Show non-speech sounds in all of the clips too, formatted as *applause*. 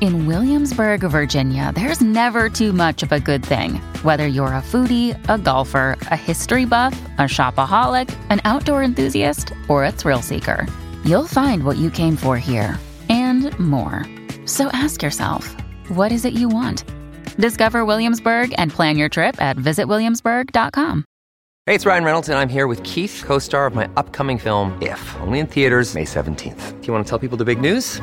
In Williamsburg, Virginia, there's never too much of a good thing. Whether you're a foodie, a golfer, a history buff, a shopaholic, an outdoor enthusiast, or a thrill seeker, you'll find what you came for here and more. So ask yourself, what is it you want? Discover Williamsburg and plan your trip at visitwilliamsburg.com. Hey, it's Ryan Reynolds, and I'm here with Keith, co star of my upcoming film, If, only in theaters, May 17th. Do you want to tell people the big news?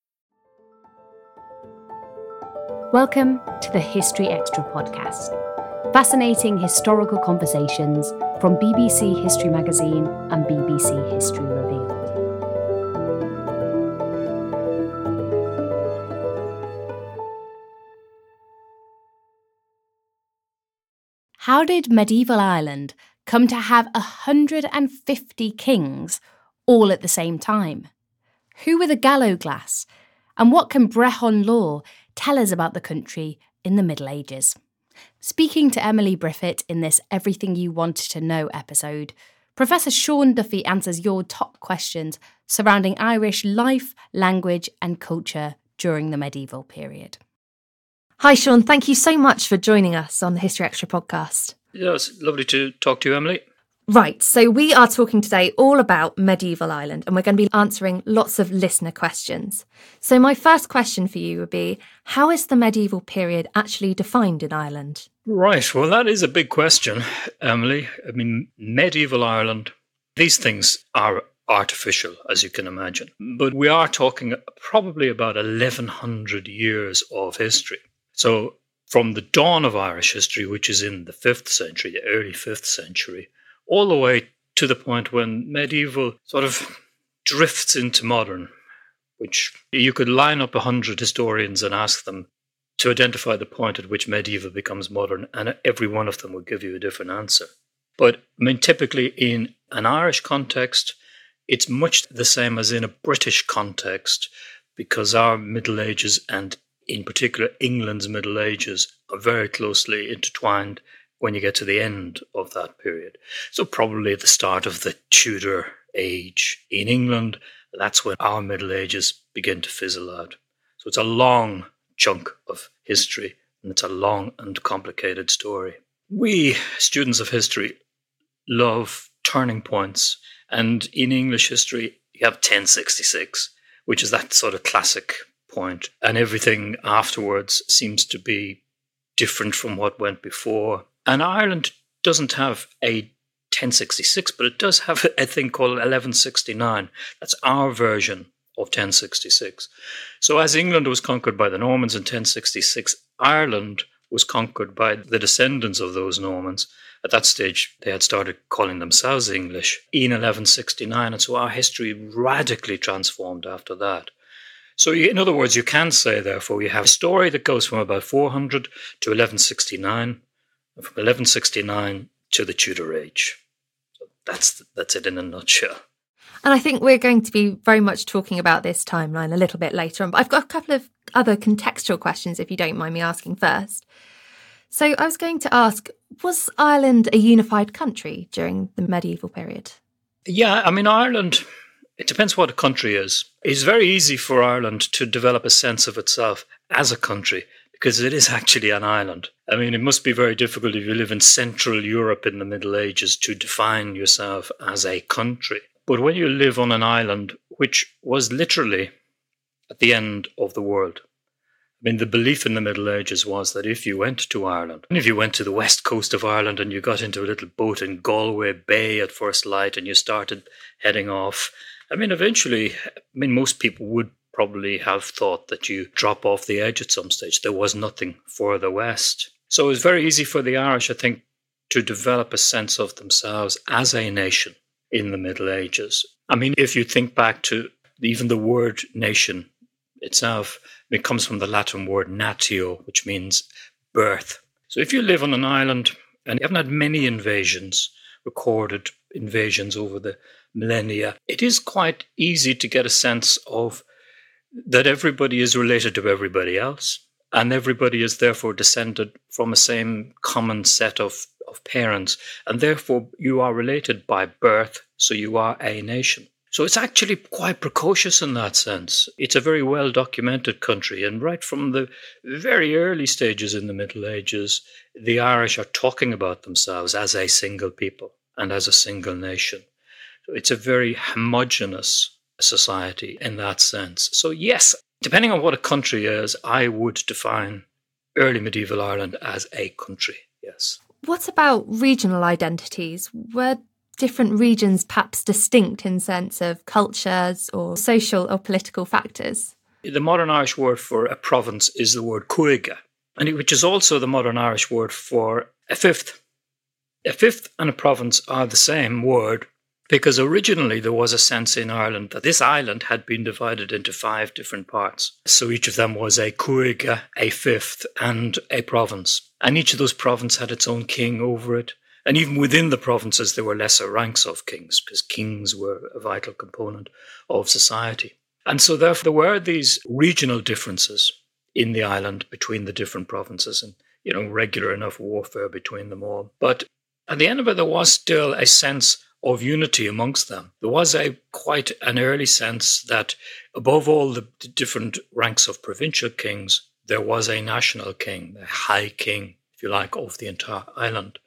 Welcome to the History Extra podcast. Fascinating historical conversations from BBC History Magazine and BBC History Revealed. How did medieval Ireland come to have 150 kings all at the same time? Who were the Gallowglass? And what can Brehon law tell us about the country in the Middle Ages? Speaking to Emily Briffett in this Everything You Wanted to Know episode, Professor Seán Duffy answers your top questions surrounding Irish life, language, and culture during the medieval period. Hi, Seán. Thank you so much for joining us on the History Extra podcast. Yeah, it's lovely to talk to you, Emily. Right, so we are talking today all about medieval Ireland and we're going to be answering lots of listener questions. So, my first question for you would be How is the medieval period actually defined in Ireland? Right, well, that is a big question, Emily. I mean, medieval Ireland, these things are artificial, as you can imagine. But we are talking probably about 1100 years of history. So, from the dawn of Irish history, which is in the 5th century, the early 5th century, all the way to the point when medieval sort of drifts into modern, which you could line up a hundred historians and ask them to identify the point at which medieval becomes modern, and every one of them would give you a different answer. But I mean, typically in an Irish context, it's much the same as in a British context because our Middle Ages and in particular England's Middle Ages are very closely intertwined when you get to the end of that period. So, probably the start of the Tudor age in England, that's when our Middle Ages begin to fizzle out. So, it's a long chunk of history and it's a long and complicated story. We, students of history, love turning points. And in English history, you have 1066, which is that sort of classic point, and everything afterwards seems to be different from what went before. And Ireland doesn't have a 1066, but it does have a thing called 1169. That's our version of 1066. So, as England was conquered by the Normans in 1066, Ireland was conquered by the descendants of those Normans At that stage, they had started calling themselves English in 1169, and so our history radically transformed after that. So, in other words, you can say, therefore, you have a story that goes from about 400 to 1169, and from 1169 to the Tudor Age. So that's that's it in a nutshell. And I think we're going to be very much talking about this timeline a little bit later on. But I've got a couple of other contextual questions, if you don't mind me asking first. So I was going to ask Was Ireland a unified country during the medieval period? Yeah, I mean, Ireland, it depends what a country is. It's very easy for Ireland to develop a sense of itself as a country because it is actually an island. I mean, it must be very difficult if you live in Central Europe in the Middle Ages to define yourself as a country. But when you live on an island, which was literally at the end of the world, I mean, the belief in the Middle Ages was that if you went to Ireland, and if you went to the west coast of Ireland and you got into a little boat in Galway Bay at first light and you started heading off, I mean, eventually, I mean, most people would probably have thought that you drop off the edge at some stage. There was nothing for the west. So it was very easy for the Irish, I think, to develop a sense of themselves as a nation in the Middle Ages. I mean, if you think back to even the word nation itself, it comes from the Latin word natio, which means birth. So if you live on an island and you haven't had many invasions, recorded invasions over the millennia, it is quite easy to get a sense of that everybody is related to everybody else. And everybody is therefore descended from a same common set of, of parents. And therefore you are related by birth, so you are a nation. So it's actually quite precocious in that sense. It's a very well documented country. And right from the very early stages in the Middle Ages, the Irish are talking about themselves as a single people and as a single nation. So it's a very homogenous society in that sense. So, yes, depending on what a country is, I would define early medieval Ireland as a country. Yes. What about regional identities? Were different regions perhaps distinct in sense of cultures or social or political factors? The modern Irish word for a province is the word cúige, and which is also the modern Irish word for a fifth. A fifth and a province are the same word because originally there was a sense in Ireland that this island had been divided into five different parts. So each of them was a cúige, a fifth, and a province. And each of those provinces had its own king over it. And even within the provinces, there were lesser ranks of kings, because kings were a vital component of society. And so, therefore, there were these regional differences in the island between the different provinces and, you know, regular enough warfare between them all. But at the end of it, there was still a sense of unity amongst them. There was a quite an early sense that above all the different ranks of provincial kings, there was a national king, a high king, if you like, of the entire island.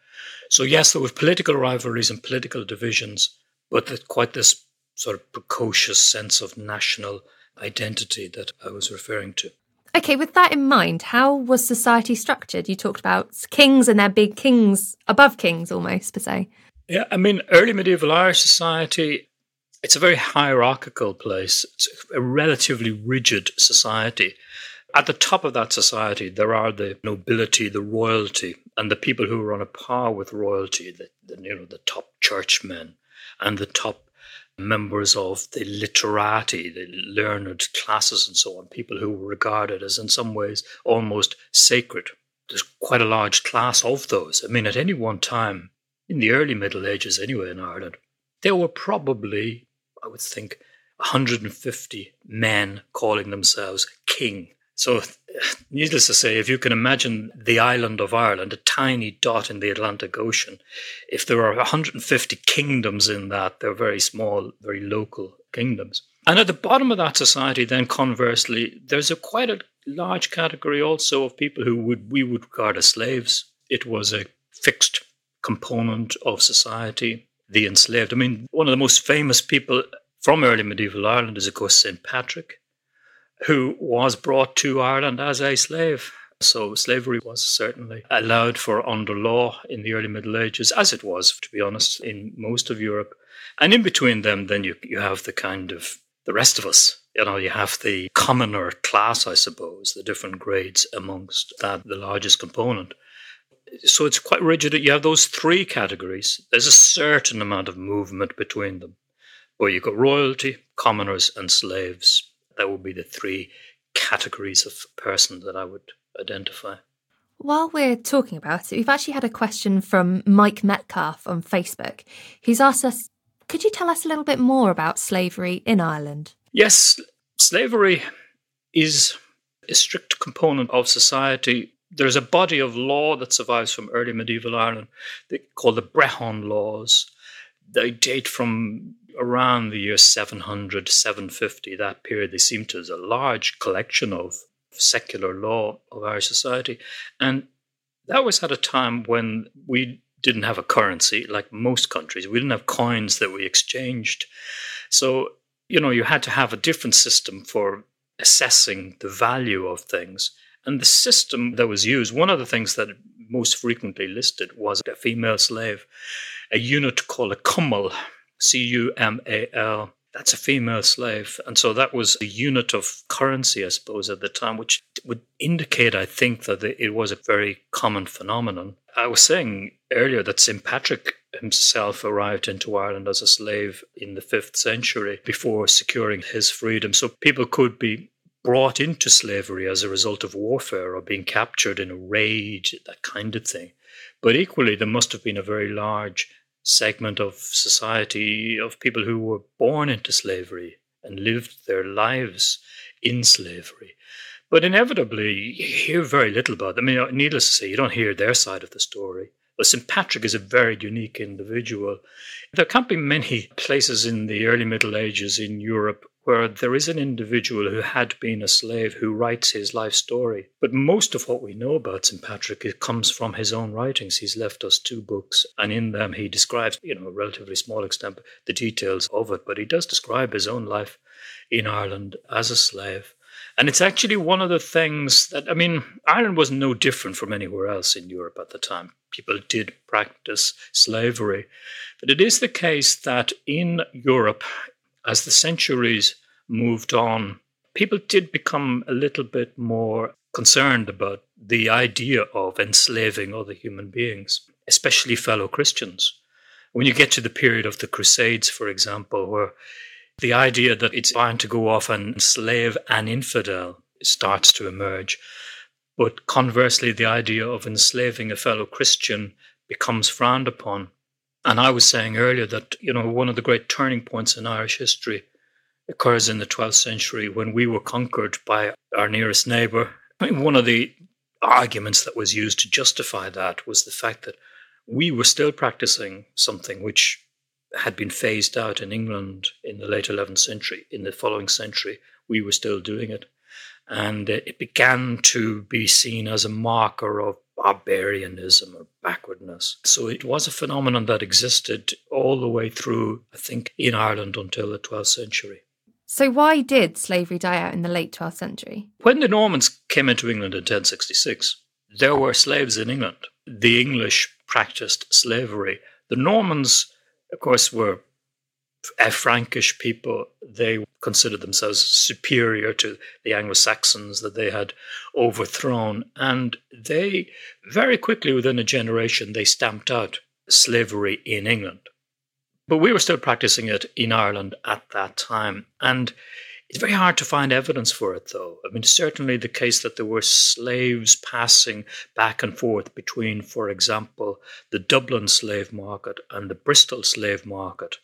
So, yes, there was political rivalries and political divisions, but quite this sort of precocious sense of national identity that I was referring to. Okay, with that in mind, how was society structured? You talked about kings and their big kings above kings almost, per se. Yeah, I mean, early medieval Irish society, it's a very hierarchical place. It's a relatively rigid society. At the top of that society, there are the nobility, the royalty, and the people who are on a par with royalty, the, the you know the top churchmen and the top members of the literati, the learned classes, and so on. People who were regarded as, in some ways, almost sacred. There's quite a large class of those. I mean, at any one time, in the early Middle Ages, anyway, in Ireland, there were probably, I would think, 150 men calling themselves king so, *sighs* needless to say, if you can imagine the island of Ireland, a tiny dot in the Atlantic Ocean, if there are 150 kingdoms in that, they're very small, very local kingdoms. And at the bottom of that society, then conversely, there's a quite a large category also of people who would we would regard as slaves. It was a fixed component of society, the enslaved. I mean, one of the most famous people from early medieval Ireland is, of course, St. Patrick who was brought to Ireland as a slave. So slavery was certainly allowed for under law in the early Middle Ages, as it was, to be honest, in most of Europe. And in between them, then you, you have the kind of the rest of us. You know, you have the commoner class, I suppose, the different grades amongst that, the largest component. So it's quite rigid. You have those three categories. There's a certain amount of movement between them. But you've got royalty, commoners, and slaves. That would be the three categories of person that I would identify. While we're talking about it, we've actually had a question from Mike Metcalf on Facebook. He's asked us could you tell us a little bit more about slavery in Ireland? Yes, slavery is a strict component of society. There's a body of law that survives from early medieval Ireland called the Brehon laws. They date from around the year 700, 750, that period. They seem to as a large collection of secular law of our society. And that was at a time when we didn't have a currency like most countries. We didn't have coins that we exchanged. So, you know, you had to have a different system for assessing the value of things. And the system that was used, one of the things that most frequently listed was a female slave, a unit called a cumal, C U M A L. That's a female slave. And so that was a unit of currency, I suppose, at the time, which would indicate, I think, that it was a very common phenomenon. I was saying earlier that St. Patrick himself arrived into Ireland as a slave in the 5th century before securing his freedom. So people could be brought into slavery as a result of warfare or being captured in a raid, that kind of thing. But equally, there must have been a very large segment of society of people who were born into slavery and lived their lives in slavery. But inevitably, you hear very little about them. I mean, uh, needless to say, you don't hear their side of the story. But St. Patrick is a very unique individual. There can't be many places in the early Middle Ages in Europe where there is an individual who had been a slave who writes his life story. But most of what we know about St. Patrick it comes from his own writings. He's left us two books, and in them he describes, you know, a relatively small extent, the details of it. But he does describe his own life in Ireland as a slave. And it's actually one of the things that, I mean, Ireland was no different from anywhere else in Europe at the time. People did practice slavery. But it is the case that in Europe, as the centuries moved on, people did become a little bit more concerned about the idea of enslaving other human beings, especially fellow Christians. When you get to the period of the Crusades, for example, where the idea that it's fine to go off and enslave an infidel starts to emerge. But conversely, the idea of enslaving a fellow Christian becomes frowned upon. And I was saying earlier that, you know, one of the great turning points in Irish history occurs in the 12th century when we were conquered by our nearest neighbor. I mean, one of the arguments that was used to justify that was the fact that we were still practicing something which had been phased out in England in the late 11th century. In the following century, we were still doing it. And it began to be seen as a marker of barbarianism or backwardness. So it was a phenomenon that existed all the way through, I think, in Ireland until the 12th century. So, why did slavery die out in the late 12th century? When the Normans came into England in 1066, there were slaves in England. The English practiced slavery. The Normans, of course, were Frankish people, they considered themselves superior to the Anglo Saxons that they had overthrown. And they, very quickly, within a generation, they stamped out slavery in England. But we were still practicing it in Ireland at that time. And it's very hard to find evidence for it, though. I mean, certainly the case that there were slaves passing back and forth between, for example, the Dublin slave market and the Bristol slave market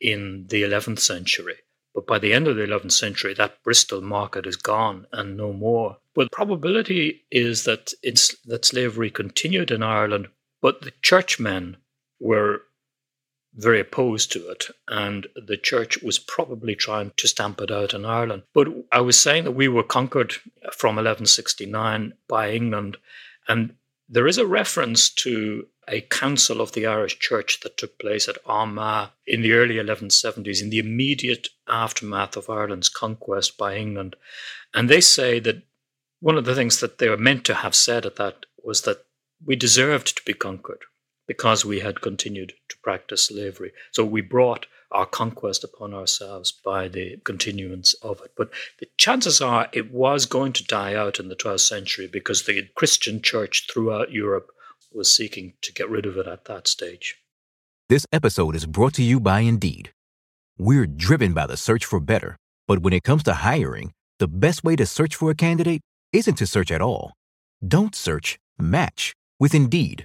in the 11th century. But by the end of the 11th century, that Bristol market is gone and no more. The probability is that, that slavery continued in Ireland, but the churchmen were very opposed to it, and the church was probably trying to stamp it out in Ireland. But I was saying that we were conquered from 1169 by England, and there is a reference to a council of the Irish Church that took place at Armagh in the early 1170s, in the immediate aftermath of Ireland's conquest by England. And they say that one of the things that they were meant to have said at that was that we deserved to be conquered because we had continued to practice slavery. So we brought our conquest upon ourselves by the continuance of it. But the chances are it was going to die out in the 12th century because the Christian church throughout Europe was seeking to get rid of it at that stage. This episode is brought to you by Indeed. We're driven by the search for better, but when it comes to hiring, the best way to search for a candidate isn't to search at all. Don't search, match with Indeed.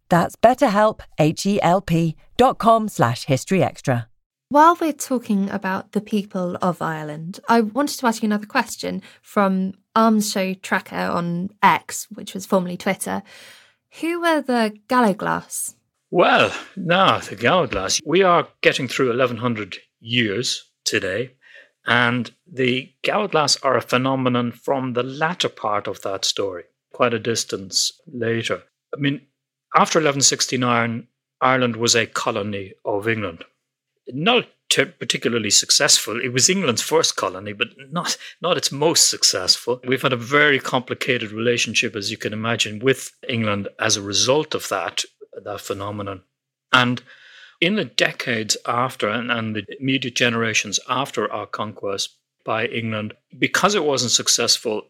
That's betterhelp, H-E-L-P dot com slash historyextra. While we're talking about the people of Ireland, I wanted to ask you another question from Arms Show Tracker on X, which was formerly Twitter. Who were the Gallowglass? Well, now the Gallowglass. We are getting through 1100 years today, and the Gallowglass are a phenomenon from the latter part of that story, quite a distance later. I mean, after 1169, Ireland was a colony of England. Not particularly successful. It was England's first colony, but not not its most successful. We've had a very complicated relationship, as you can imagine, with England as a result of that that phenomenon. And in the decades after and, and the immediate generations after our conquest by England, because it wasn't successful,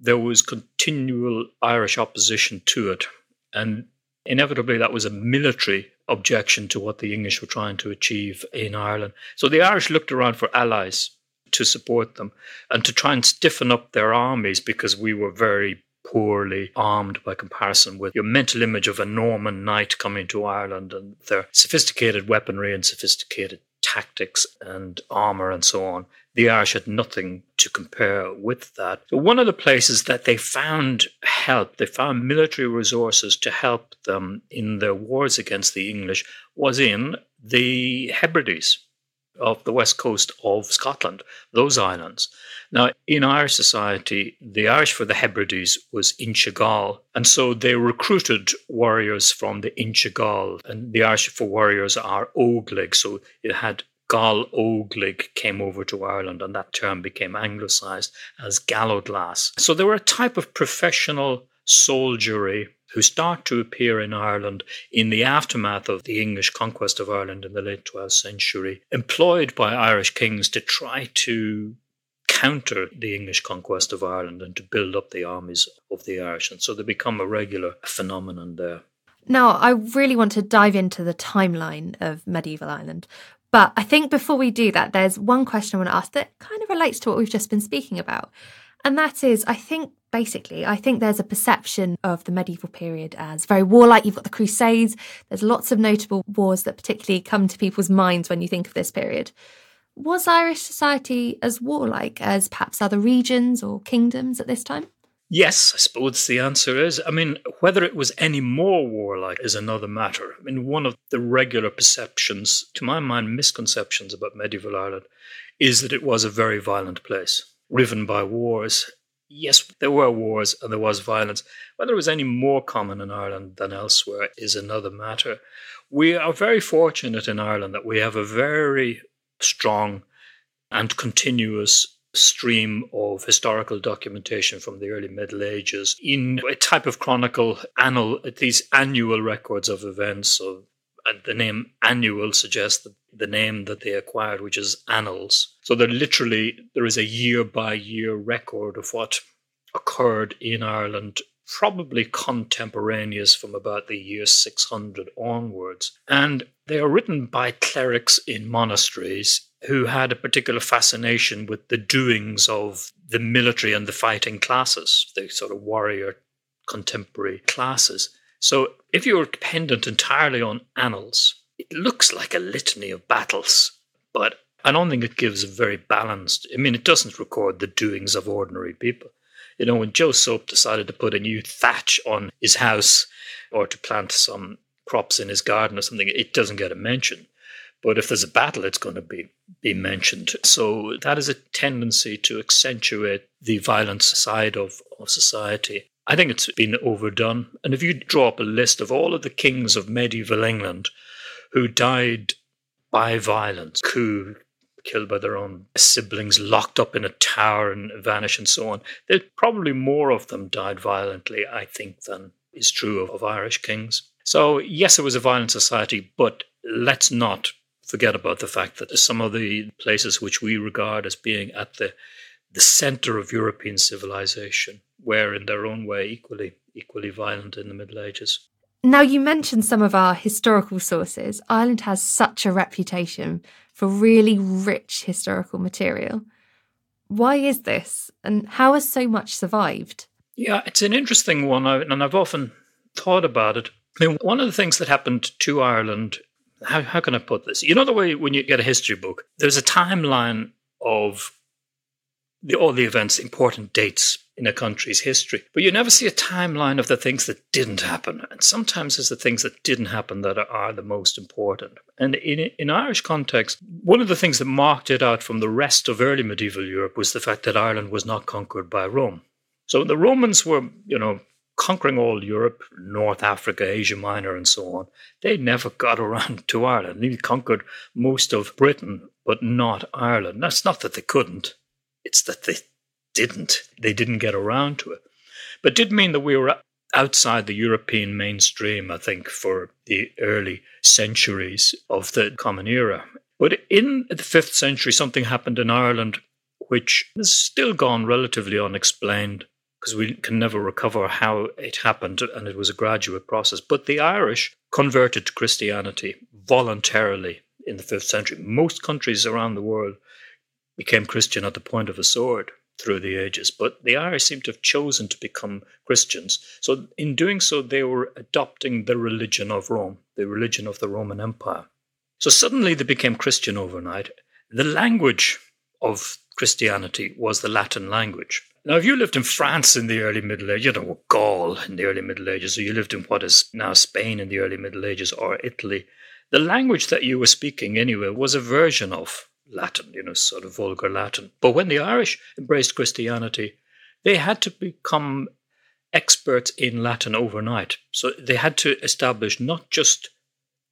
there was continual Irish opposition to it. And inevitably, that was a military objection to what the English were trying to achieve in Ireland. So the Irish looked around for allies to support them and to try and stiffen up their armies because we were very poorly armed by comparison with your mental image of a Norman knight coming to Ireland and their sophisticated weaponry and sophisticated tactics and armor and so on. The Irish had nothing to compare with that. So one of the places that they found help, they found military resources to help them in their wars against the English, was in the Hebrides of the west coast of Scotland, those islands. Now, in Irish society, the Irish for the Hebrides was Innse Gall, Gael, and so they recruited warriors from the Innse Gall, and the Irish for warriors are Óglaigh, so it had Gall Óglaigh came over to Ireland, and that term became anglicised as Gallowglass. So they were a type of professional soldiery who start to appear in Ireland in the aftermath of the English conquest of Ireland in the late 12th century, employed by Irish kings to try to counter the English conquest of Ireland and to build up the armies of the Irish. And so they become a regular phenomenon there. Now, I really want to dive into the timeline of medieval Ireland. But I think before we do that, there's one question I want to ask that kind of relates to what we've just been speaking about. And that is, I think basically, I think there's a perception of the medieval period as very warlike. You've got the Crusades, there's lots of notable wars that particularly come to people's minds when you think of this period. Was Irish society as warlike as perhaps other regions or kingdoms at this time? Yes, I suppose the answer is. I mean, whether it was any more warlike is another matter. I mean, one of the regular perceptions, to my mind, misconceptions about medieval Ireland, is that it was a very violent place, riven by wars. Yes, there were wars and there was violence. Whether it was any more common in Ireland than elsewhere is another matter. We are very fortunate in Ireland that we have a very strong and continuous stream of historical documentation from the early Middle Ages in a type of chronicle, annal, these annual records of events of And the name annual suggests the, the name that they acquired, which is annals. So that literally there is a year by year record of what occurred in Ireland probably contemporaneous from about the year 600 onwards. And they are written by clerics in monasteries who had a particular fascination with the doings of the military and the fighting classes, the sort of warrior contemporary classes. So if you're dependent entirely on annals, it looks like a litany of battles, but I don't think it gives a very balanced. I mean, it doesn't record the doings of ordinary people. You know, when Joe Soap decided to put a new thatch on his house or to plant some crops in his garden or something, it doesn't get a mention. But if there's a battle, it's going to be, be mentioned. So that is a tendency to accentuate the violent side of, of society. I think it's been overdone. And if you draw up a list of all of the kings of medieval England who died by violence, coup, killed by their own siblings, locked up in a tower and vanish and so on. There's probably more of them died violently, I think, than is true of, of Irish kings. So, yes, it was a violent society, but let's not forget about the fact that some of the places which we regard as being at the the center of European civilization were in their own way equally equally violent in the Middle Ages. Now you mentioned some of our historical sources. Ireland has such a reputation for really rich historical material. Why is this, and how has so much survived? Yeah, it's an interesting one, and I've often thought about it. I mean, one of the things that happened to Ireland, how, how can I put this? You know, the way when you get a history book, there's a timeline of the, all the events, important dates in a country's history. But you never see a timeline of the things that didn't happen. And sometimes it's the things that didn't happen that are, are, the most important. And in, in Irish context, one of the things that marked it out from the rest of early medieval Europe was the fact that Ireland was not conquered by Rome. So the Romans were, you know, conquering all Europe, North Africa, Asia Minor, and so on. They never got around *laughs* to Ireland. They conquered most of Britain, but not Ireland. That's not that they couldn't, it's that they didn't. They didn't get around to it. But did mean that we were outside the European mainstream, I think, for the early centuries of the Common Era. But in the fifth century, something happened in Ireland which has still gone relatively unexplained because we can never recover how it happened, and it was a graduate process. But the Irish converted to Christianity voluntarily in the fifth century. Most countries around the world became Christian at the point of a sword through the ages, but the Irish seem to have chosen to become Christians. So, in doing so, they were adopting the religion of Rome, the religion of the Roman Empire. So, suddenly they became Christian overnight. The language of Christianity was the Latin language. Now, if you lived in France in the early Middle Ages, you know, Gaul in the early Middle Ages, or you lived in what is now Spain in the early Middle Ages, or Italy, the language that you were speaking anyway was a version of Latin, you know, sort of vulgar Latin. But when the Irish embraced Christianity, they had to become experts in Latin overnight. So they had to establish not just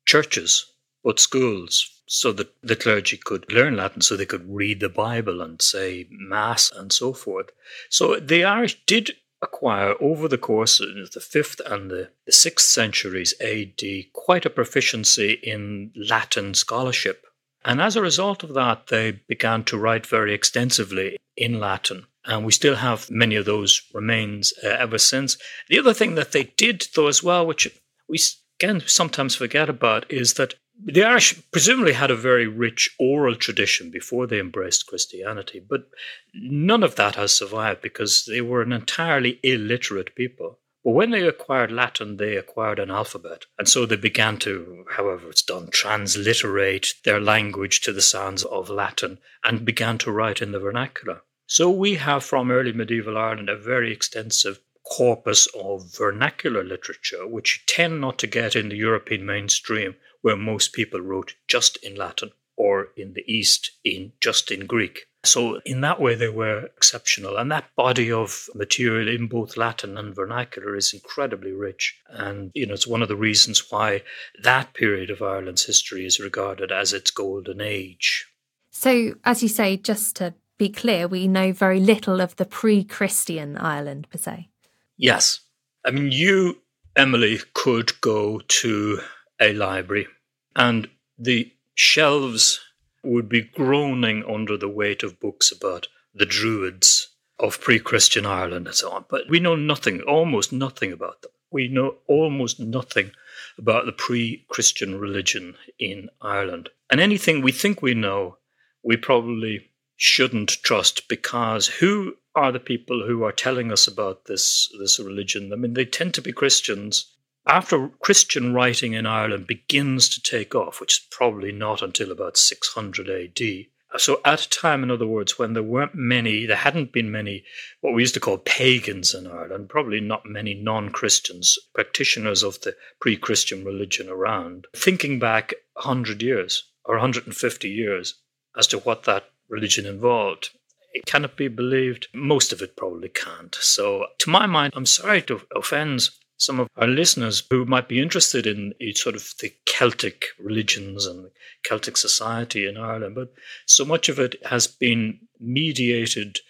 churches, but schools, so that the clergy could learn Latin, so they could read the Bible and say Mass and so forth. So the Irish did acquire over the course of the 5th and the, the 6th centuries AD quite a proficiency in Latin scholarship. And as a result of that, they began to write very extensively in Latin. And we still have many of those remains uh, ever since. The other thing that they did, though, as well, which we again sometimes forget about, is that the Irish presumably had a very rich oral tradition before they embraced Christianity, but none of that has survived because they were an entirely illiterate people. But when they acquired Latin, they acquired an alphabet. And so they began to, however it's done, transliterate their language to the sounds of Latin and began to write in the vernacular. So we have from early medieval Ireland a very extensive corpus of vernacular literature, which tend not to get in the European mainstream, where most people wrote just in Latin or in the East in just in Greek. So, in that way, they were exceptional. And that body of material in both Latin and vernacular is incredibly rich. And, you know, it's one of the reasons why that period of Ireland's history is regarded as its golden age. So, as you say, just to be clear, we know very little of the pre Christian Ireland per se. Yes. I mean, you, Emily, could go to a library And the shelves would be groaning under the weight of books about the Druids of pre Christian Ireland and so on. But we know nothing, almost nothing about them. We know almost nothing about the pre Christian religion in Ireland. And anything we think we know, we probably shouldn't trust because who are the people who are telling us about this, this religion? I mean, they tend to be Christians. After Christian writing in Ireland begins to take off, which is probably not until about 600 AD, uh, so at a time, in other words, when there weren't many, there hadn't been many what we used to call pagans in Ireland, probably not many non-Christians, practitioners of the pre-Christian religion around, thinking back 100 years or 150 years as to what that religion involved. It cannot be believed. Most of it probably can't. So, to my mind, I'm sorry to offend some of our listeners who might be interested in sort of the Celtic religions and Celtic society in Ireland, but so much of it has been mediated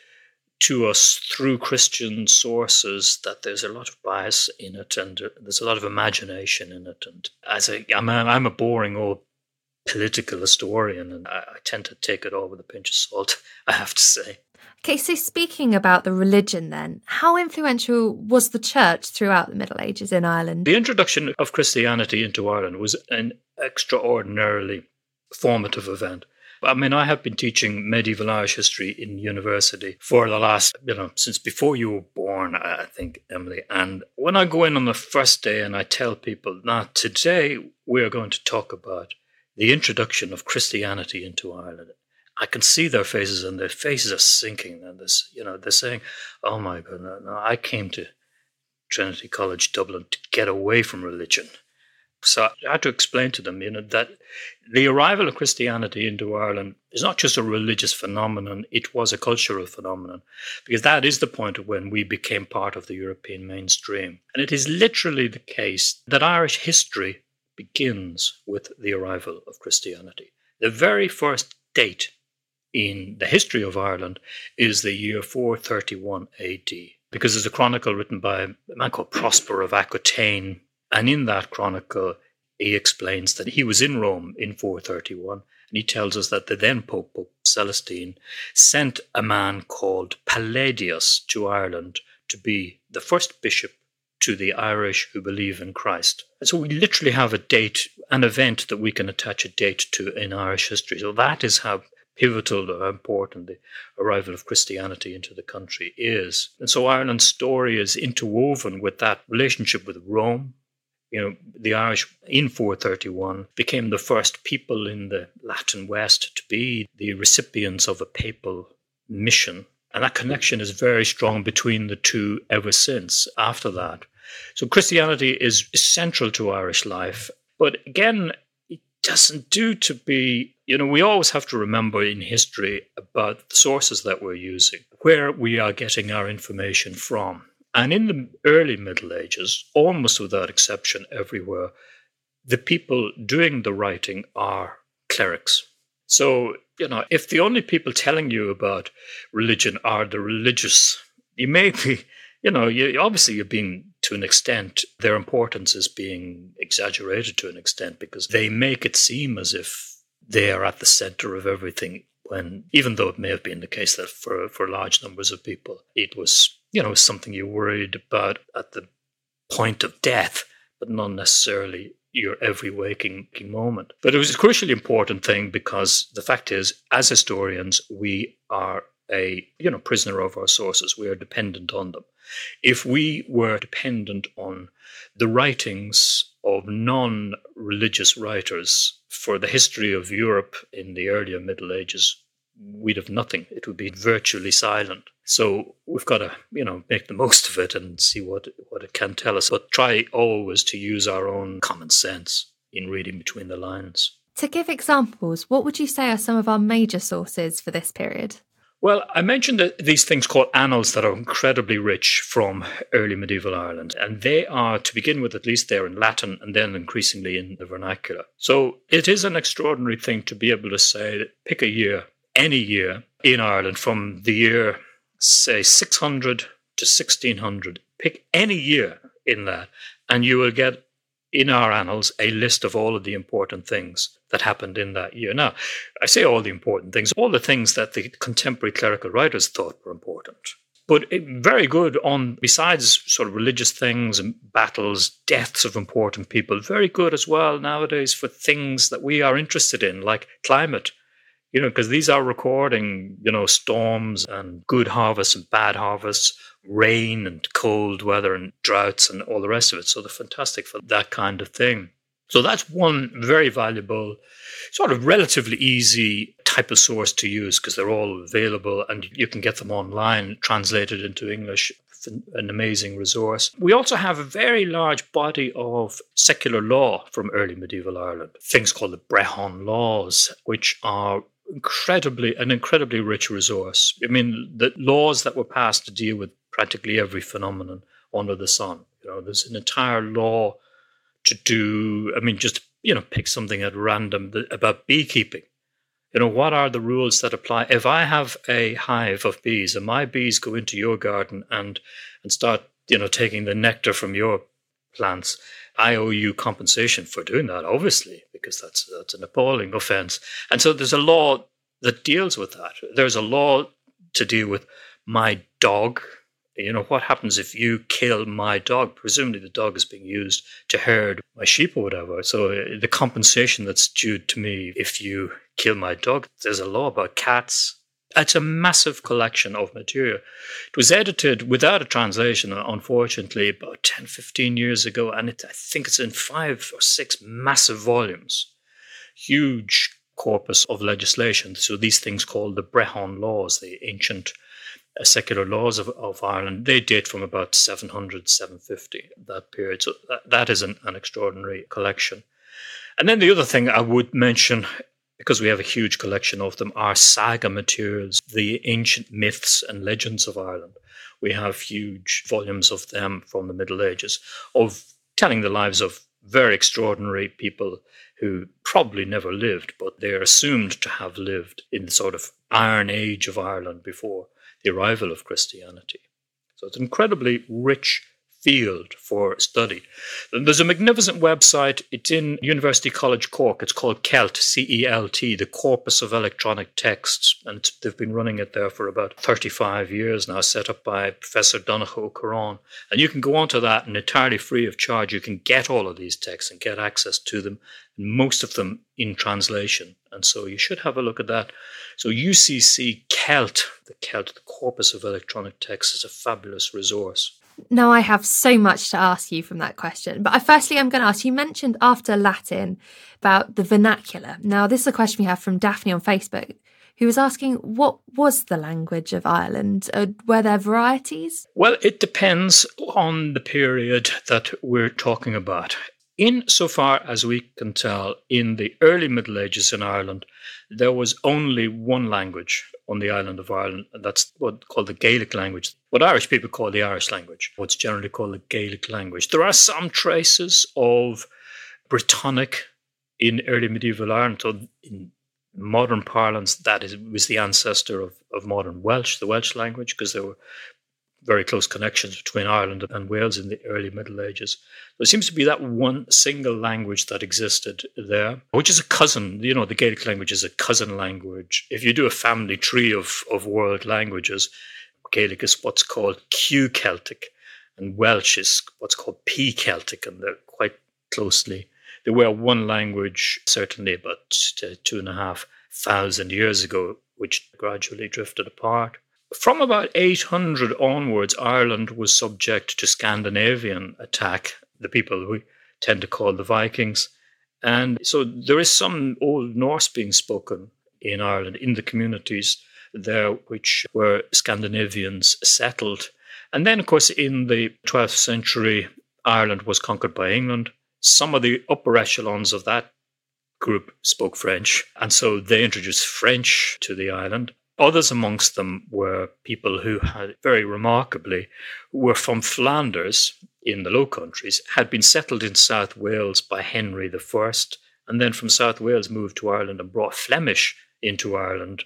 to us through Christian sources that there's a lot of bias in it and uh, there's a lot of imagination in it. And as a, I'm a, I'm a boring old political historian and I, I tend to take it all with a pinch of salt, *laughs* I have to say. Okay, so speaking about the religion then, how influential was the church throughout the Middle Ages in Ireland? The introduction of Christianity into Ireland was an extraordinarily formative event. I mean, I have been teaching medieval Irish history in university for the last, you know, since before you were born, I think, Emily. And when I go in on the first day and I tell people, now today we are going to talk about the introduction of Christianity into Ireland. I can see their faces, and their faces are sinking. And this, you know, they're saying, "Oh my God, no, no, I came to Trinity College Dublin to get away from religion." So I had to explain to them, you know, that the arrival of Christianity into Ireland is not just a religious phenomenon; it was a cultural phenomenon, because that is the point of when we became part of the European mainstream. And it is literally the case that Irish history begins with the arrival of Christianity. The very first date in the history of Ireland is the year 431 AD, because there's a chronicle written by a man called Prosper of Aquitaine. And in that chronicle, he explains that he was in Rome in 431, and he tells us that the then Pope, Pope Celestine, sent a man called Palladius to Ireland to be the first bishop to the Irish who believe in Christ. And so we literally have a date, an event that we can attach a date to in Irish history. So that is how pivotal or important the arrival of Christianity into the country is. And so Ireland's story is interwoven with that relationship with Rome. You know, the Irish in 431 became the first people in the Latin West to be the recipients of a papal mission. And that connection is very strong between the two ever since after that. So Christianity is central to Irish life. But again, it doesn't do to be you know, we always have to remember in history about the sources that we're using, where we are getting our information from. And in the early Middle Ages, almost without exception everywhere, the people doing the writing are clerics. So, you know, if the only people telling you about religion are the religious, you may be, you know, you, obviously you're being, to an extent, their importance is being exaggerated to an extent because they make it seem as if they are at the center of everything. When even though it may have been the case that for for large numbers of people, it was you know something you worried about at the point of death, but not necessarily your every waking moment. But it was a crucially important thing because the fact is, as historians, we are a you know prisoner of our sources. We are dependent on them. If we were dependent on the writings of non-religious writers for the history of Europe in the earlier Middle Ages, we'd have nothing. It would be virtually silent. So we've got to, you know, make the most of it and see what what it can tell us. But try always to use our own common sense in reading between the lines. To give examples, what would you say are some of our major sources for this period? Well, I mentioned that these things called annals that are incredibly rich from early medieval Ireland, and they are, to begin with, at least they're in Latin and then increasingly in the vernacular. So it is an extraordinary thing to be able to say, pick a year, any year in Ireland from the year, say, 600 to 1600, pick any year in that, and you will get in our annals a list of all of the important things that happened in that year. Now, I say all the important things, all the things that the contemporary clerical writers thought were important. But very good on, besides sort of religious things and battles, deaths of important people, very good as well nowadays for things that we are interested in, like climate. You know, because these are recording, you know, storms and good harvests and bad harvests, rain and cold weather and droughts and all the rest of it. So they're fantastic for that kind of thing. So that's one very valuable, sort of relatively easy type of source to use because they're all available and you can get them online translated into English. An amazing resource. We also have a very large body of secular law from early medieval Ireland, things called the Brehon laws, which are incredibly an incredibly rich resource. I mean, the laws that were passed to deal with practically every phenomenon under the sun. You know, there's an entire law to do, I mean, just, you know, pick something at random about beekeeping. You know, what are the rules that apply? If I have a hive of bees and my bees go into your garden and, and start, you know, taking the nectar from your plants, I owe you compensation for doing that, obviously, because that's that's an appalling offence. And so there's a law that deals with that. There's a law to deal with my dog you know, what happens if you kill my dog? Presumably the dog is being used to herd my sheep or whatever. So uh, the compensation that's due to me if you kill my dog, there's a law about cats. It's a massive collection of material. It was edited without a translation, unfortunately, about 10, 15 years ago, and it, I think it's in five or six massive volumes. Huge corpus of legislation. So these things called the Brehon laws, the ancient secular laws of, of Ireland, they date from about 700, 750, that period. So that, that is an, an extraordinary collection. And then the other thing I would mention, because we have a huge collection of them, are saga materials, the ancient myths and legends of Ireland. We have huge volumes of them from the Middle Ages, of telling the lives of very extraordinary people who probably never lived, but they are assumed to have lived in the sort of Iron Age of Ireland before the arrival of Christianity. So it's an incredibly rich field for study. There's a magnificent website. It's in University College Cork. It's called CELT, C E L T, the Corpus of Electronic Texts. And they've been running it there for about 35 years now, set up by Professor Donnchadh Ó Corráin. And you can go onto that and entirely free of charge. You can get all of these texts and get access to them, most of them in translation. And so you should have a look at that. So UCC CELT, the CELT, the Corpus of Electronic Texts, is a fabulous resource. Now, I have so much to ask you from that question. But I, firstly, I'm going to ask you mentioned after Latin about the vernacular. Now, this is a question we have from Daphne on Facebook, who was asking what was the language of Ireland? Uh, were there varieties? Well, it depends on the period that we're talking about. Insofar as we can tell, in the early Middle Ages in Ireland, there was only one language on the island of Ireland, and that's what called the Gaelic language, what Irish people call the Irish language, what's generally called the Gaelic language. There are some traces of Brittonic in early medieval Ireland. So in modern parlance, that is, was the ancestor of, of modern Welsh, the Welsh language, because there were very close connections between Ireland and Wales in the early Middle Ages. There seems to be that one single language that existed there, which is a cousin. You know, the Gaelic language is a cousin language. If you do a family tree of, of world languages, Gaelic is what's called Q Celtic, and Welsh is what's called P Celtic, and they're quite closely. They were one language, certainly about uh, two and a half thousand years ago, which gradually drifted apart. From about 800 onwards, Ireland was subject to Scandinavian attack, the people we tend to call the Vikings. And so there is some Old Norse being spoken in Ireland, in the communities there, which were Scandinavians settled. And then, of course, in the 12th century, Ireland was conquered by England. Some of the upper echelons of that group spoke French, and so they introduced French to the island. Others amongst them were people who had very remarkably were from Flanders in the Low Countries, had been settled in South Wales by Henry I, and then from South Wales moved to Ireland and brought Flemish into Ireland,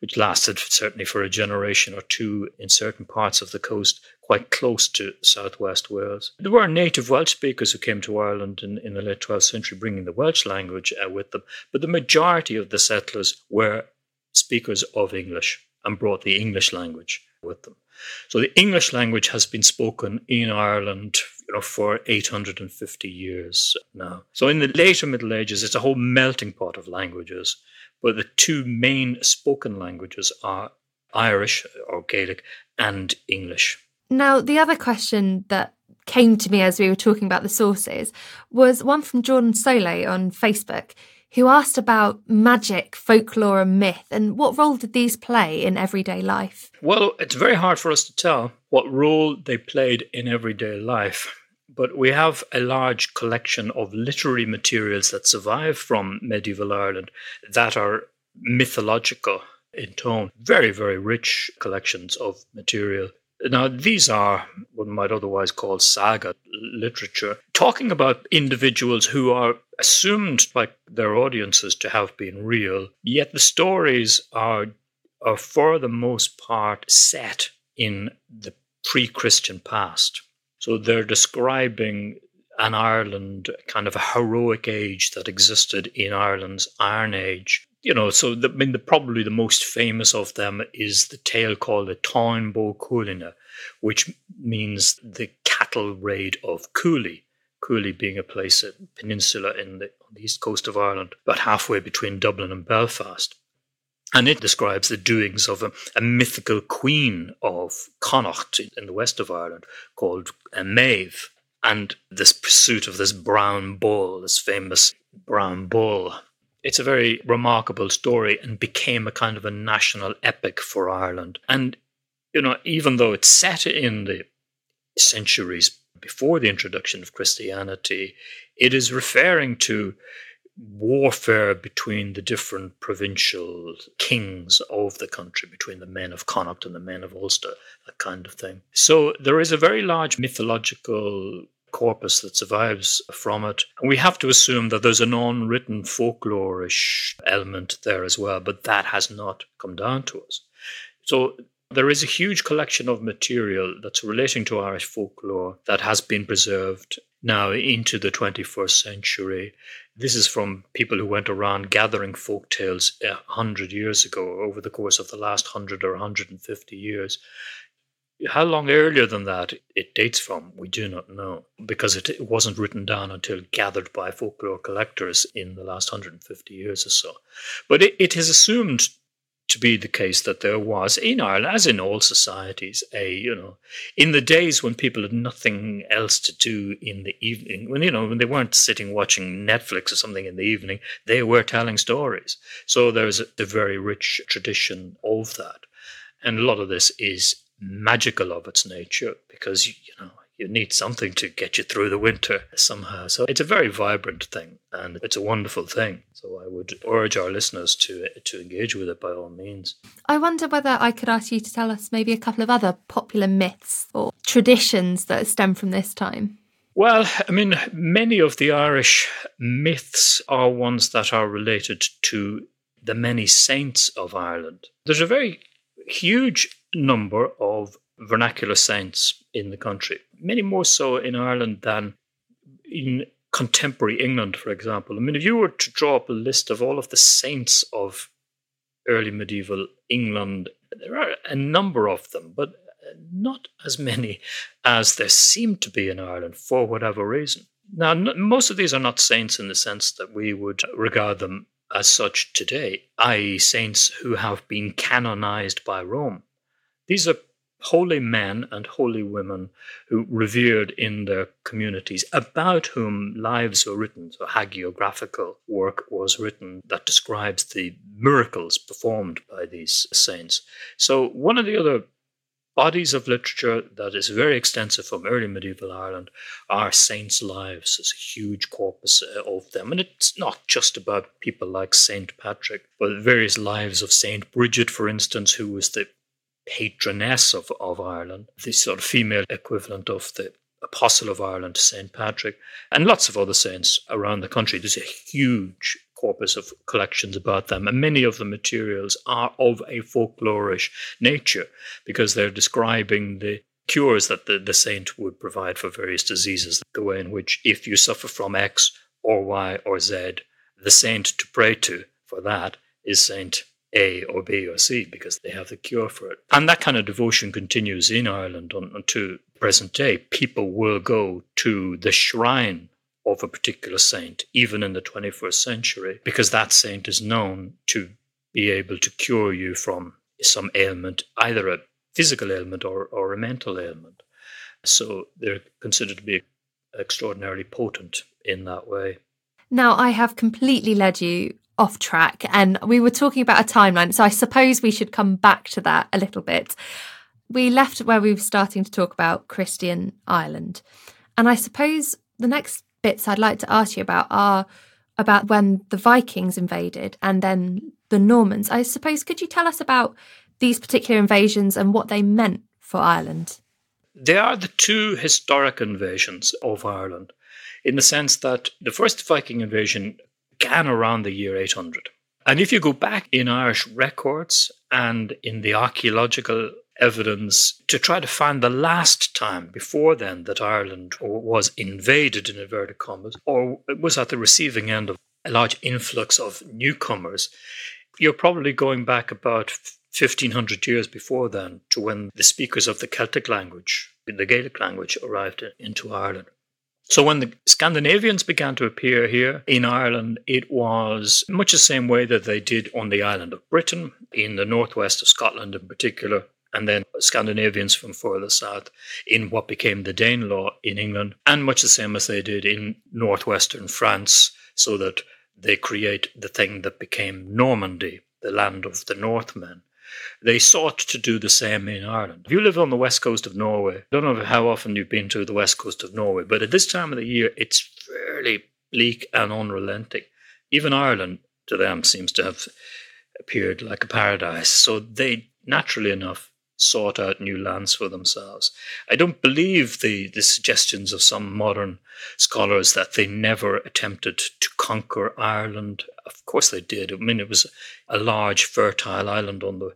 which lasted certainly for a generation or two in certain parts of the coast, quite close to southwest Wales. There were native Welsh speakers who came to Ireland in, in the late 12th century, bringing the Welsh language uh, with them, but the majority of the settlers were speakers of English and brought the English language with them. So the English language has been spoken in Ireland you know, for 850 years now. So in the later Middle Ages, it's a whole melting pot of languages, but the two main spoken languages are Irish or Gaelic and English. Now, the other question that came to me as we were talking about the sources was one from Jordan Sole on Facebook, who asked about magic, folklore, and myth, and what role did these play in everyday life? Well, it's very hard for us to tell what role they played in everyday life. But we have a large collection of literary materials that survive from medieval Ireland that are mythological in tone. Very, very rich collections of material now, these are what might otherwise call saga literature, talking about individuals who are assumed by their audiences to have been real, yet the stories are, are for the most part set in the pre Christian past. So they're describing an Ireland, kind of a heroic age that existed in Ireland's Iron Age, you know, so the, I mean, the, probably the most famous of them is the tale called the Táin Bó Cúailnge, which means the cattle raid of Cooley. Cooley being a place, a peninsula in the, on the east coast of Ireland, about halfway between Dublin and Belfast. And it describes the doings of a, a mythical queen of Connacht in the west of Ireland called Maeve, and this pursuit of this brown bull, this famous brown bull it's a very remarkable story and became a kind of a national epic for Ireland. And, you know, even though it's set in the centuries before the introduction of Christianity, it is referring to warfare between the different provincial kings of the country, between the men of Connacht and the men of Ulster, that kind of thing. So there is a very large mythological corpus that survives from it. And we have to assume that there's an unwritten folklorish element there as well, but that has not come down to us. So there is a huge collection of material that's relating to Irish folklore that has been preserved now into the 21st century. This is from people who went around gathering folk tales 100 years ago, over the course of the last 100 or 150 years. How long earlier than that it dates from, we do not know, because it, wasn't written down until gathered by folklore collectors in the last 150 years or so. But it, it is assumed to be the case that there was in Ireland, as in all societies, a you know, in the days when people had nothing else to do in the evening, when you know, when they weren't sitting watching Netflix or something in the evening, they were telling stories. So there's a, a very rich tradition of that, and a lot of this is magical of its nature because you know you need something to get you through the winter somehow. So it's a very vibrant thing and it's a wonderful thing. So I would urge our listeners to to engage with it by all means. I wonder whether I could ask you to tell us maybe a couple of other popular myths or traditions that stem from this time. Well, I mean, many of the Irish myths are ones that are related to the many saints of Ireland. There's a very huge number of vernacular saints in the country, many more so in Ireland than in contemporary England, for example. I mean, if you were to draw up a list of all of the saints of early medieval England, there are a number of them, but not as many as there seem to be in Ireland for whatever reason. Now, most of these are not saints in the sense that we would regard them as such today, i.e., saints who have been canonized by Rome. These are holy men and holy women who revered in their communities, about whom lives were written. So, hagiographical work was written that describes the miracles performed by these saints. So, one of the other bodies of literature that is very extensive from early medieval Ireland are saints' lives. There's a huge corpus uh, of them. And it's not just about people like St. Patrick, but various lives of St. Bridget, for instance, who was the patroness of, of Ireland, the sort of female equivalent of the Apostle of Ireland, St. Patrick, and lots of other saints around the country. There's a huge corpus of collections about them, and many of the materials are of a folklorish nature because they're describing the cures that the, the saint would provide for various diseases, the way in which if you suffer from X or Y or Z, the saint to pray to for that is Saint A or B or C because they have the cure for it. And that kind of devotion continues in Ireland on, on to present day. People will go to the shrine of a particular saint, even in the 21st century, because that saint is known to be able to cure you from some ailment, either a physical ailment or, or a mental ailment. So they're considered to be extraordinarily potent in that way. Now, I have completely led you off track, and we were talking about a timeline, so I suppose we should come back to that a little bit. We left where we were starting to talk about Christian Ireland, and I suppose the next bits I'd like to ask you about are about when the Vikings invaded and then the Normans. I suppose, could you tell us about these particular invasions and what they meant for Ireland? They are the two historic invasions of Ireland in the sense that the first Viking invasion began around the year 800. And if you go back in Irish records and in the archaeological evidence to try to find the last time before then that Ireland was invaded, in inverted commas, or was at the receiving end of a large influx of newcomers, you're probably going back about 1500 years before then to when the speakers of the Celtic language, the Gaelic language, arrived into Ireland. So when the Scandinavians began to appear here in Ireland, it was much the same way that they did on the island of Britain, in the northwest of Scotland in particular, and then Scandinavians from further south in what became the Danelaw in England, and much the same as they did in northwestern France, so that they create the thing that became Normandy, the land of the Northmen. They sought to do the same in Ireland. If you live on the west coast of Norway, I don't know how often you've been to the west coast of Norway, but at this time of the year, it's fairly bleak and unrelenting. Even Ireland, to them, seems to have appeared like a paradise. So they, naturally enough, sought out new lands for themselves. I don't believe the, the suggestions of some modern scholars that they never attempted to conquer Ireland. Of course they did. I mean, it was a large, fertile island on the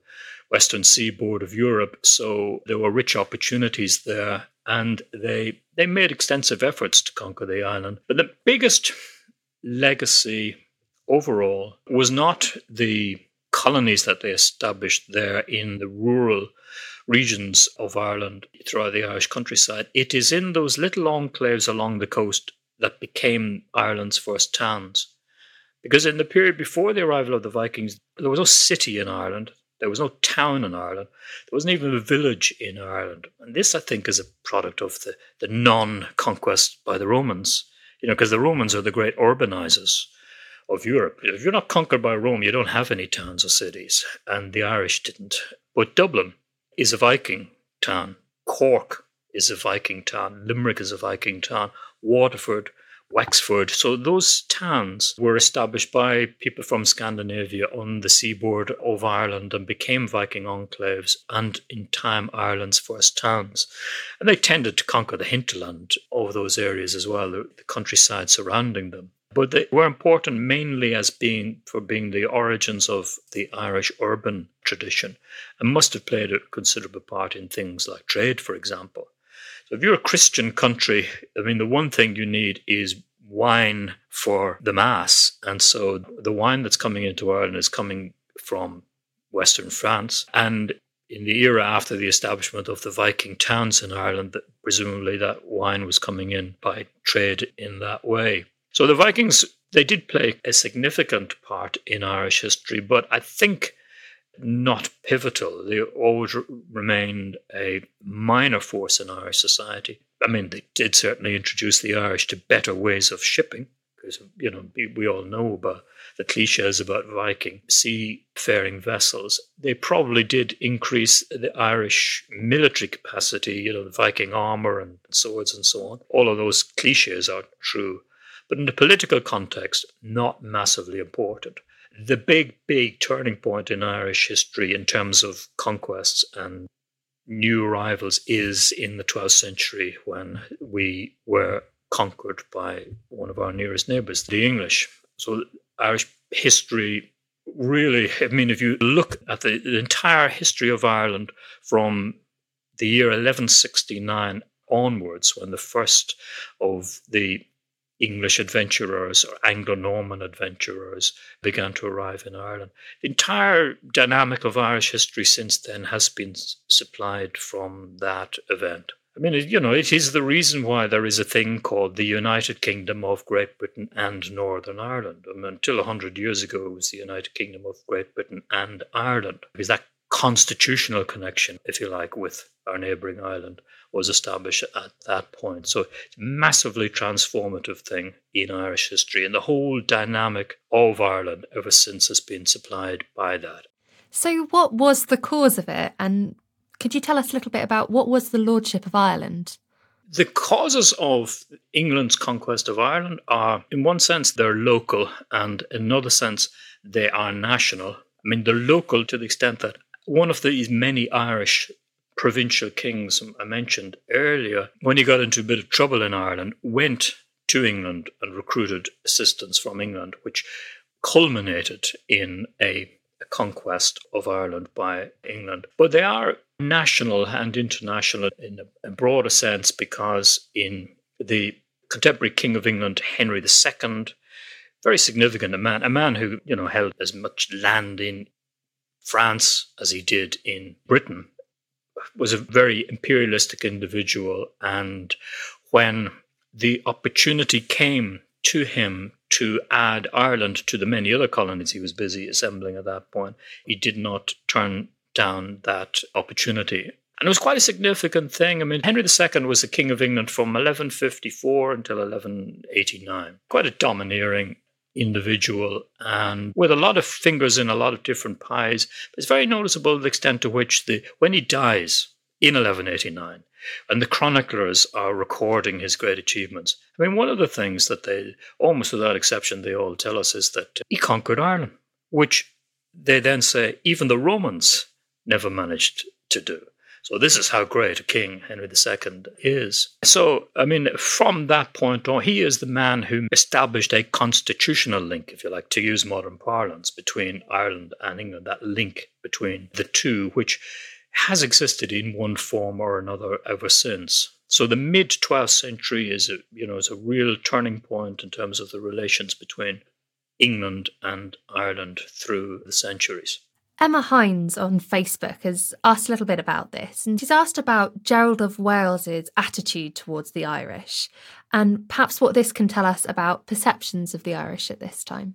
western seaboard of Europe, so there were rich opportunities there, and they they made extensive efforts to conquer the island. But the biggest legacy overall was not the colonies that they established there in the rural regions of Ireland throughout the Irish countryside. It is in those little enclaves along the coast that became Ireland's first towns. Because in the period before the arrival of the Vikings, there was no city in Ireland. There was no town in Ireland. There wasn't even a village in Ireland. And this, I think, is a product of the, the non conquest by the Romans. You know, because the Romans are the great urbanizers of Europe. If you're not conquered by Rome, you don't have any towns or cities. And the Irish didn't. But Dublin is a Viking town. Cork is a Viking town. Limerick is a Viking town. Waterford, Wexford. So those towns were established by people from Scandinavia on the seaboard of Ireland and became Viking enclaves and in time Ireland's first towns. And they tended to conquer the hinterland of those areas as well, the countryside surrounding them but they were important mainly as being for being the origins of the Irish urban tradition and must have played a considerable part in things like trade, for example. So if you're a Christian country, I mean, the one thing you need is wine for the Mass. And so the wine that's coming into Ireland is coming from Western France. And in the era after the establishment of the Viking towns in Ireland, presumably that wine was coming in by trade in that way. So the Vikings, they did play a significant part in Irish history, but I think not pivotal. They always remained a minor force in Irish society. I mean, they did certainly introduce the Irish to better ways of shipping, because, you know, we all know about the cliches about Viking seafaring vessels. They probably did increase the Irish military capacity, you know, Viking armor and swords and so on. All of those cliches are true but in the political context, not massively important. The big, big turning point in Irish history in terms of conquests and new arrivals is in the 12th century when we were conquered by one of our nearest neighbours, the English. So Irish history really, I mean, if you look at the, the entire history of Ireland from the year 1169 onwards, when the first of the English adventurers or Anglo Norman adventurers began to arrive in Ireland. The entire dynamic of Irish history since then has been supplied from that event. I mean, you know, it is the reason why there is a thing called the United Kingdom of Great Britain and Northern Ireland. I mean, until 100 years ago, it was the United Kingdom of Great Britain and Ireland, because that constitutional connection, if you like, with our neighbouring island was established at that point. So it's a massively transformative thing in Irish history, and the whole dynamic of Ireland ever since has been supplied by that. So, what was the cause of it? And could you tell us a little bit about what was the Lordship of Ireland? The causes of England's conquest of Ireland are, in one sense, they're local, and in another sense, they are national. I mean, they're local to the extent that one of these many Irish provincial kings I mentioned earlier, when he got into a bit of trouble in Ireland, went to England and recruited assistance from England, which culminated in a, conquest of Ireland by England. But they are national and international in a, a broader sense because in the contemporary King of England, Henry II, very significant a man, a man who you know held as much land in France as he did in Britain, was a very imperialistic individual. And when the opportunity came to him to add Ireland to the many other colonies he was busy assembling at that point, he did not turn down that opportunity. And it was quite a significant thing. I mean, Henry II was the King of England from 1154 until 1189. Quite a domineering individual and with a lot of fingers in a lot of different pies. It's very noticeable the extent to which the when he dies in 1189 and the chroniclers are recording his great achievements. I mean, one of the things that they, almost without exception, they all tell us is that he conquered Ireland, which they then say even the Romans never managed to do. So this is how great a king Henry II is. So, I mean, from that point on, he is the man who established a constitutional link, if you like, to use modern parlance, between Ireland and England, that link between the two, which has existed in one form or another ever since. So the mid 12th century is a you know is a real turning point in terms of the relations between England and Ireland through the centuries. Emma Hines on Facebook has asked a little bit about this, and she's asked about Gerald of Wales's attitude towards the Irish, and perhaps what this can tell us about perceptions of the Irish at this time.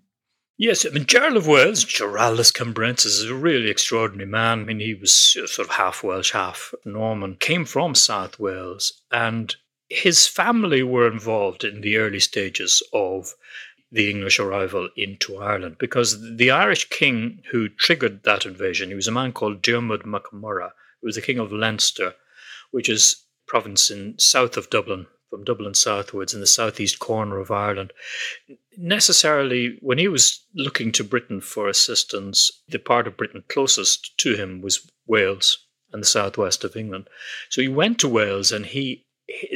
Yes, I mean, Gerald of Wales, Giraldus Cambrensis, is a really extraordinary man. I mean, he was sort of half Welsh, half Norman, came from South Wales, and his family were involved in the early stages of the English arrival into Ireland because the Irish king who triggered that invasion, he was a man called Diarmuid MacMurrough, who was the king of Leinster, which is a province in south of Dublin, from Dublin southwards in the southeast corner of Ireland. Necessarily, when he was looking to Britain for assistance, the part of Britain closest to him was Wales and the southwest of England. So he went to Wales and he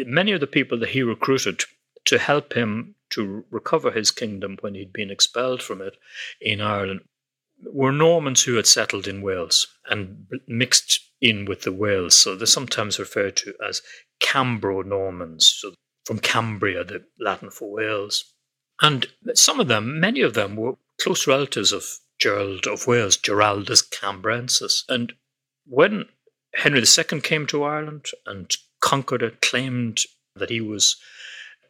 many of the people that he recruited to help him to recover his kingdom when he'd been expelled from it in Ireland were Normans who had settled in Wales and mixed in with the Wales. So they're sometimes referred to as Cambro Normans, so from Cambria, the Latin for Wales. And some of them, many of them, were close relatives of Gerald of Wales, Giraldus Cambrensis. And when Henry II came to Ireland and conquered it, claimed that he was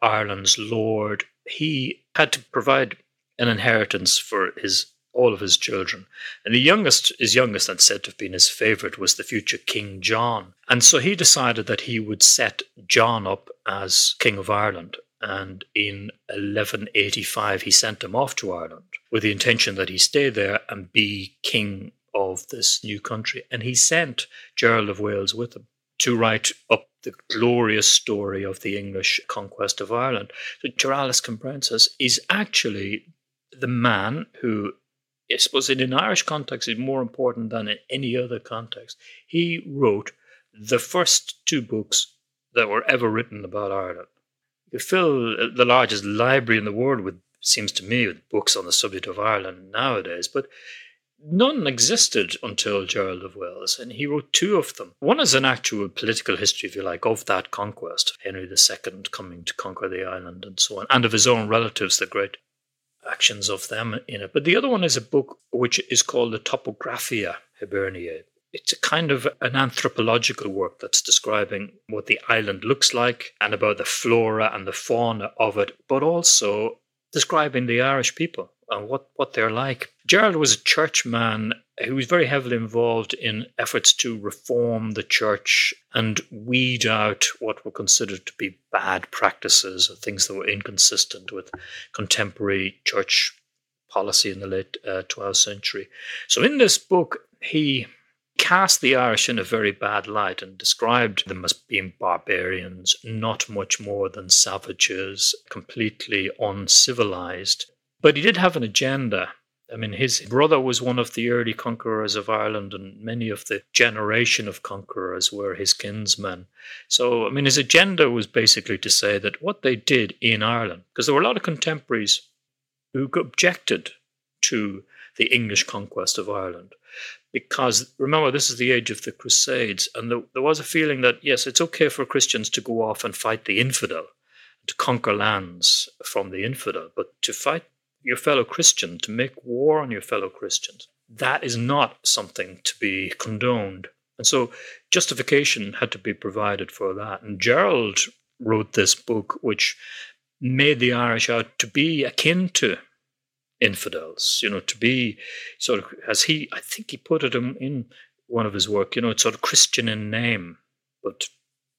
Ireland's lord, he had to provide an inheritance for his all of his children. And the youngest, his youngest and said to have been his favorite, was the future King John. And so he decided that he would set John up as King of Ireland. And in 1185, he sent him off to Ireland with the intention that he stay there and be king of this new country. And he sent Gerald of Wales with him to write up the glorious story of the English conquest of Ireland. So Giraldus Cambrensis is actually the man who, I suppose, in an Irish context, is more important than in any other context. He wrote the first two books that were ever written about Ireland. You fill the largest library in the world with, seems to me, with books on the subject of Ireland nowadays, but none existed until Gerald of Wales, and he wrote two of them. One is an actual political history, if you like, of that conquest, of Henry II coming to conquer the island and so on, and of his own relatives, the great actions of them in it. But the other one is a book which is called the Topographia Hiberniae. It's a kind of an anthropological work that's describing what the island looks like and about the flora and the fauna of it, but also describing the Irish people and what, what they're like. Gerald was a churchman who was very heavily involved in efforts to reform the church and weed out what were considered to be bad practices or things that were inconsistent with contemporary church policy in the late uh, 12th century. So in this book, he cast the Irish in a very bad light and described them as being barbarians, not much more than savages, completely uncivilized. But he did have an agenda. I mean, his brother was one of the early conquerors of Ireland, and many of the generation of conquerors were his kinsmen. So, I mean, his agenda was basically to say that what they did in Ireland, because there were a lot of contemporaries who objected to the English conquest of Ireland. Because remember, this is the age of the Crusades, and there, there was a feeling that, yes, it's okay for Christians to go off and fight the infidel, to conquer lands from the infidel, but to fight your fellow Christian, to make war on your fellow Christians, that is not something to be condoned. And so justification had to be provided for that. And Gerald wrote this book, which made the Irish out to be akin to infidels, you know, to be sort of, as he, I think he put it in, in one of his work, you know, it's sort of Christian in name, but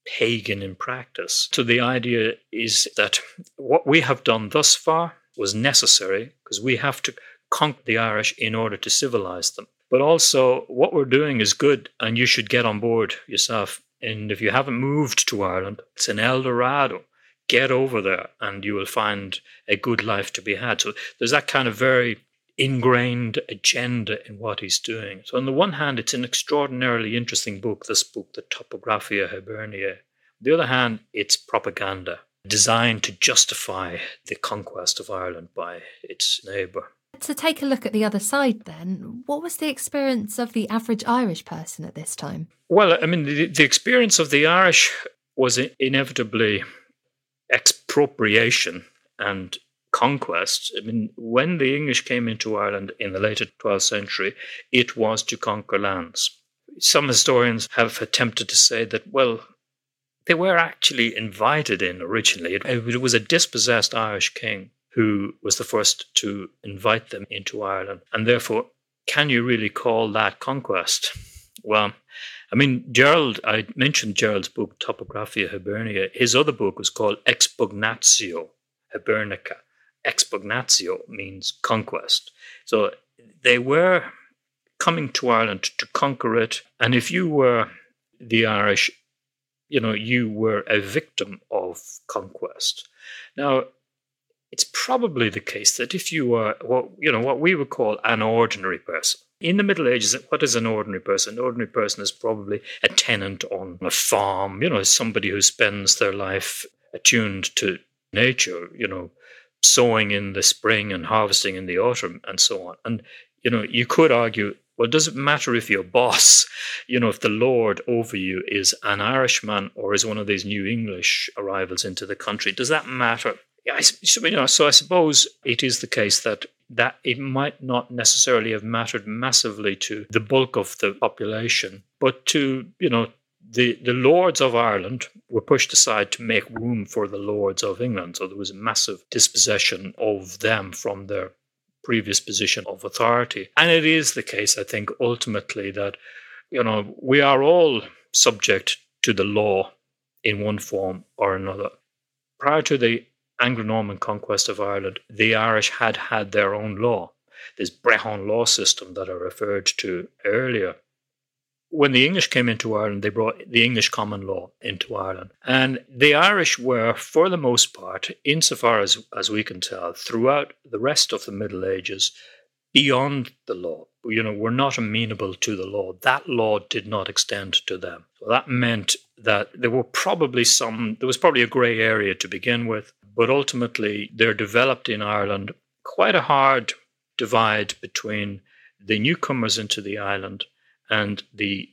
pagan in practice. So the idea is that what we have done thus far was necessary because we have to conquer the Irish in order to civilize them. But also, what we're doing is good, and you should get on board yourself. And if you haven't moved to Ireland, it's an El Dorado. Get over there, and you will find a good life to be had. So there's that kind of very ingrained agenda in what he's doing. So, on the one hand, it's an extraordinarily interesting book, this book, The Topographia Hiberniae. On the other hand, it's propaganda designed to justify the conquest of Ireland by its neighbour. To take a look at the other side, then, what was the experience of the average Irish person at this time? Well, I mean, the, the experience of the Irish was inevitably expropriation and conquest. I mean, when the English came into Ireland in the later 12th century, it was to conquer lands. Some historians have attempted to say that, well, they were actually invited in originally. It, it was a dispossessed Irish king who was the first to invite them into Ireland. And therefore, can you really call that conquest? Well, I mean, Gerald, I mentioned Gerald's book, Topographia Hibernia. His other book was called Expugnatio Hibernica. Expugnatio means conquest. So they were coming to Ireland to conquer it. And if you were the Irish, you know, you were a victim of conquest. Now, it's probably the case that if you were what you know what we would call an ordinary person in the Middle Ages, what is an ordinary person? An ordinary person is probably a tenant on a farm, you know, somebody who spends their life attuned to nature, you know, sowing in the spring and harvesting in the autumn and so on. And, you know, you could argue well, does it matter if your boss, you know, if the Lord over you is an Irishman or is one of these new English arrivals into the country? Does that matter? I, you know, so I suppose it is the case that that it might not necessarily have mattered massively to the bulk of the population, but to you know the the lords of Ireland were pushed aside to make room for the lords of England. So there was a massive dispossession of them from their previous position of authority. And it is the case, I think, ultimately that, you know, we are all subject to the law in one form or another. Prior to the Anglo Norman conquest of Ireland, the Irish had had their own law, this Brehon law system that I referred to earlier when the English came into Ireland, they brought the English common law into Ireland. And the Irish were, for the most part, insofar as, as we can tell, throughout the rest of the Middle Ages, beyond the law. You know, were not amenable to the law. That law did not extend to them. So that meant that there were probably some, there was probably a grey area to begin with, but ultimately there developed in Ireland quite a hard divide between the newcomers into the island and the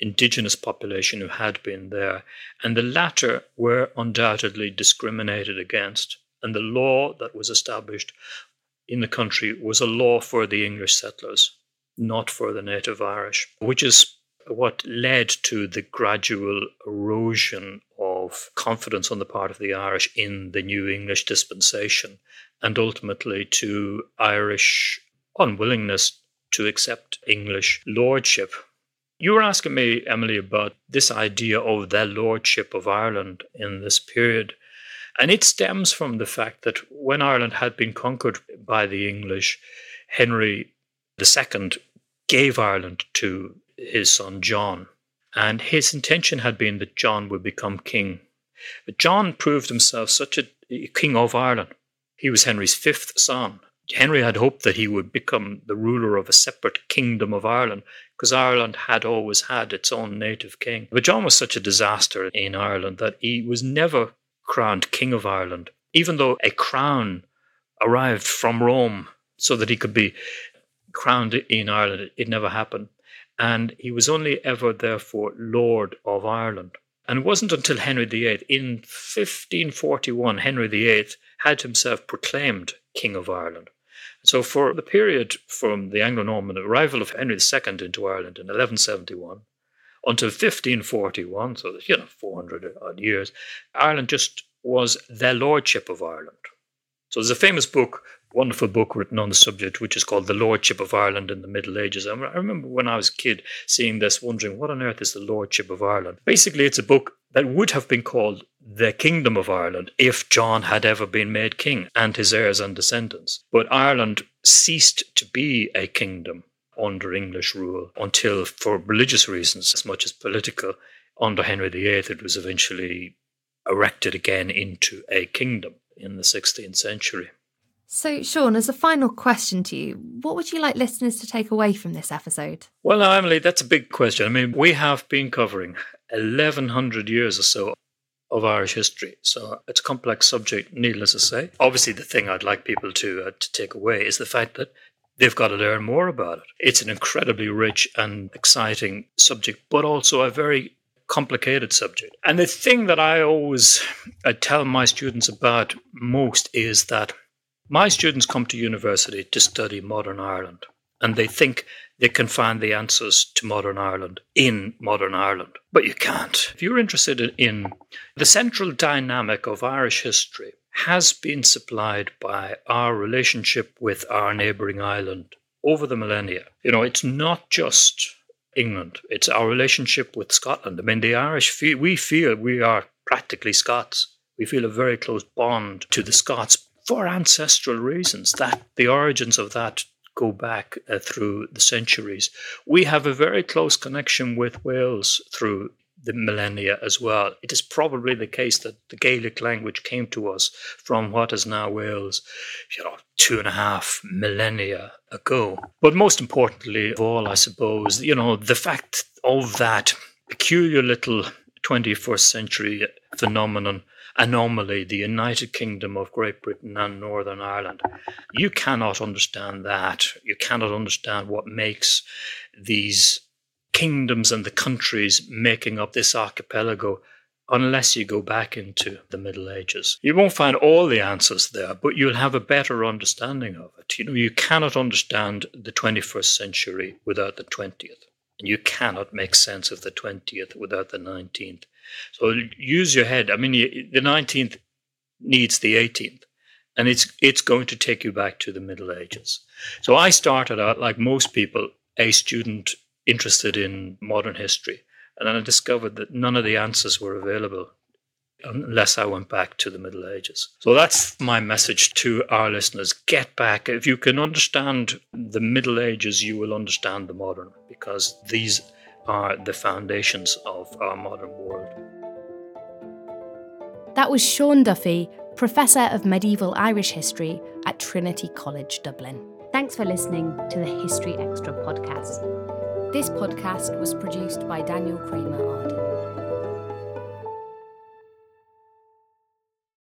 indigenous population who had been there, and the latter were undoubtedly discriminated against. And the law that was established in the country was a law for the English settlers, not for the native Irish, which is what led to the gradual erosion of confidence on the part of the Irish in the new English dispensation, and ultimately to Irish unwillingness to accept English lordship you were asking me, Emily, about this idea of the lordship of Ireland in this period. And it stems from the fact that when Ireland had been conquered by the English, Henry II gave Ireland to his son John. And his intention had been that John would become king. But John proved himself such a king of Ireland. He was Henry's fifth son. Henry had hoped that he would become the ruler of a separate kingdom of Ireland because Ireland had always had its own native king. But John was such a disaster in Ireland that he was never crowned King of Ireland, even though a crown arrived from Rome so that he could be crowned in Ireland. It never happened. And he was only ever, therefore, Lord of Ireland. And it wasn't until Henry VIII, in 1541, Henry VIII had himself proclaimed King of Ireland. So, for the period from the Anglo Norman arrival of Henry II into Ireland in 1171 until 1541, so you know, 400 odd years, Ireland just was the lordship of Ireland. So, there's a famous book, wonderful book written on the subject, which is called The Lordship of Ireland in the Middle Ages. I remember when I was a kid seeing this, wondering what on earth is the Lordship of Ireland. Basically, it's a book that would have been called the Kingdom of Ireland if John had ever been made king and his heirs and descendants. But Ireland ceased to be a kingdom under English rule until, for religious reasons as much as political, under Henry VIII, it was eventually erected again into a kingdom in the 16th century. So, Seán, as a final question to you, what would you like listeners to take away from this episode? Well, now, Emily, that's a big question. I mean, we have been covering 1100 years or so of Irish history. So it's a complex subject, needless to say. Obviously, the thing I'd like people to, uh, to take away is the fact that they've got to learn more about it. It's an incredibly rich and exciting subject, but also a very complicated subject. And the thing that I always I tell my students about most is that my students come to university to study modern Ireland, and they think they can find the answers to modern Ireland in modern Ireland. But you can't. If you're interested in the central dynamic of Irish history, has been supplied by our relationship with our neighbouring island over the millennia. You know, it's not just England, it's our relationship with Scotland. I mean, the Irish, feel, we feel we are practically Scots. We feel a very close bond to the Scots for ancestral reasons. That the origins of that go back uh, through the centuries. We have a very close connection with Wales through the millennia as well. It is probably the case that the Gaelic language came to us from what is now Wales, you know, two and a half millennia ago. But most importantly of all, I suppose, you know, the fact of that peculiar little 21st century phenomenon anomaly, the United Kingdom of Great Britain and Northern Ireland. You cannot understand that. You cannot understand what makes these kingdoms and the countries making up this archipelago unless you go back into the Middle Ages. You won't find all the answers there, but you'll have a better understanding of it. You know, you cannot understand the 21st century without the 20th, and you cannot make sense of the 20th without the 19th. So use your head. I mean, the 19th needs the 18th, and it's it's going to take you back to the Middle Ages. So I started out like most people, a student interested in modern history, and then I discovered that none of the answers were available unless I went back to the Middle Ages. So that's my message to our listeners. Get back. If you can understand the Middle Ages, you will understand the modern because these are the foundations of our modern world. That was Seán Duffy, Professor of Medieval Irish History at Trinity College Dublin. Thanks for listening to the History Extra podcast. This podcast was produced by Daniel Kramer Arden.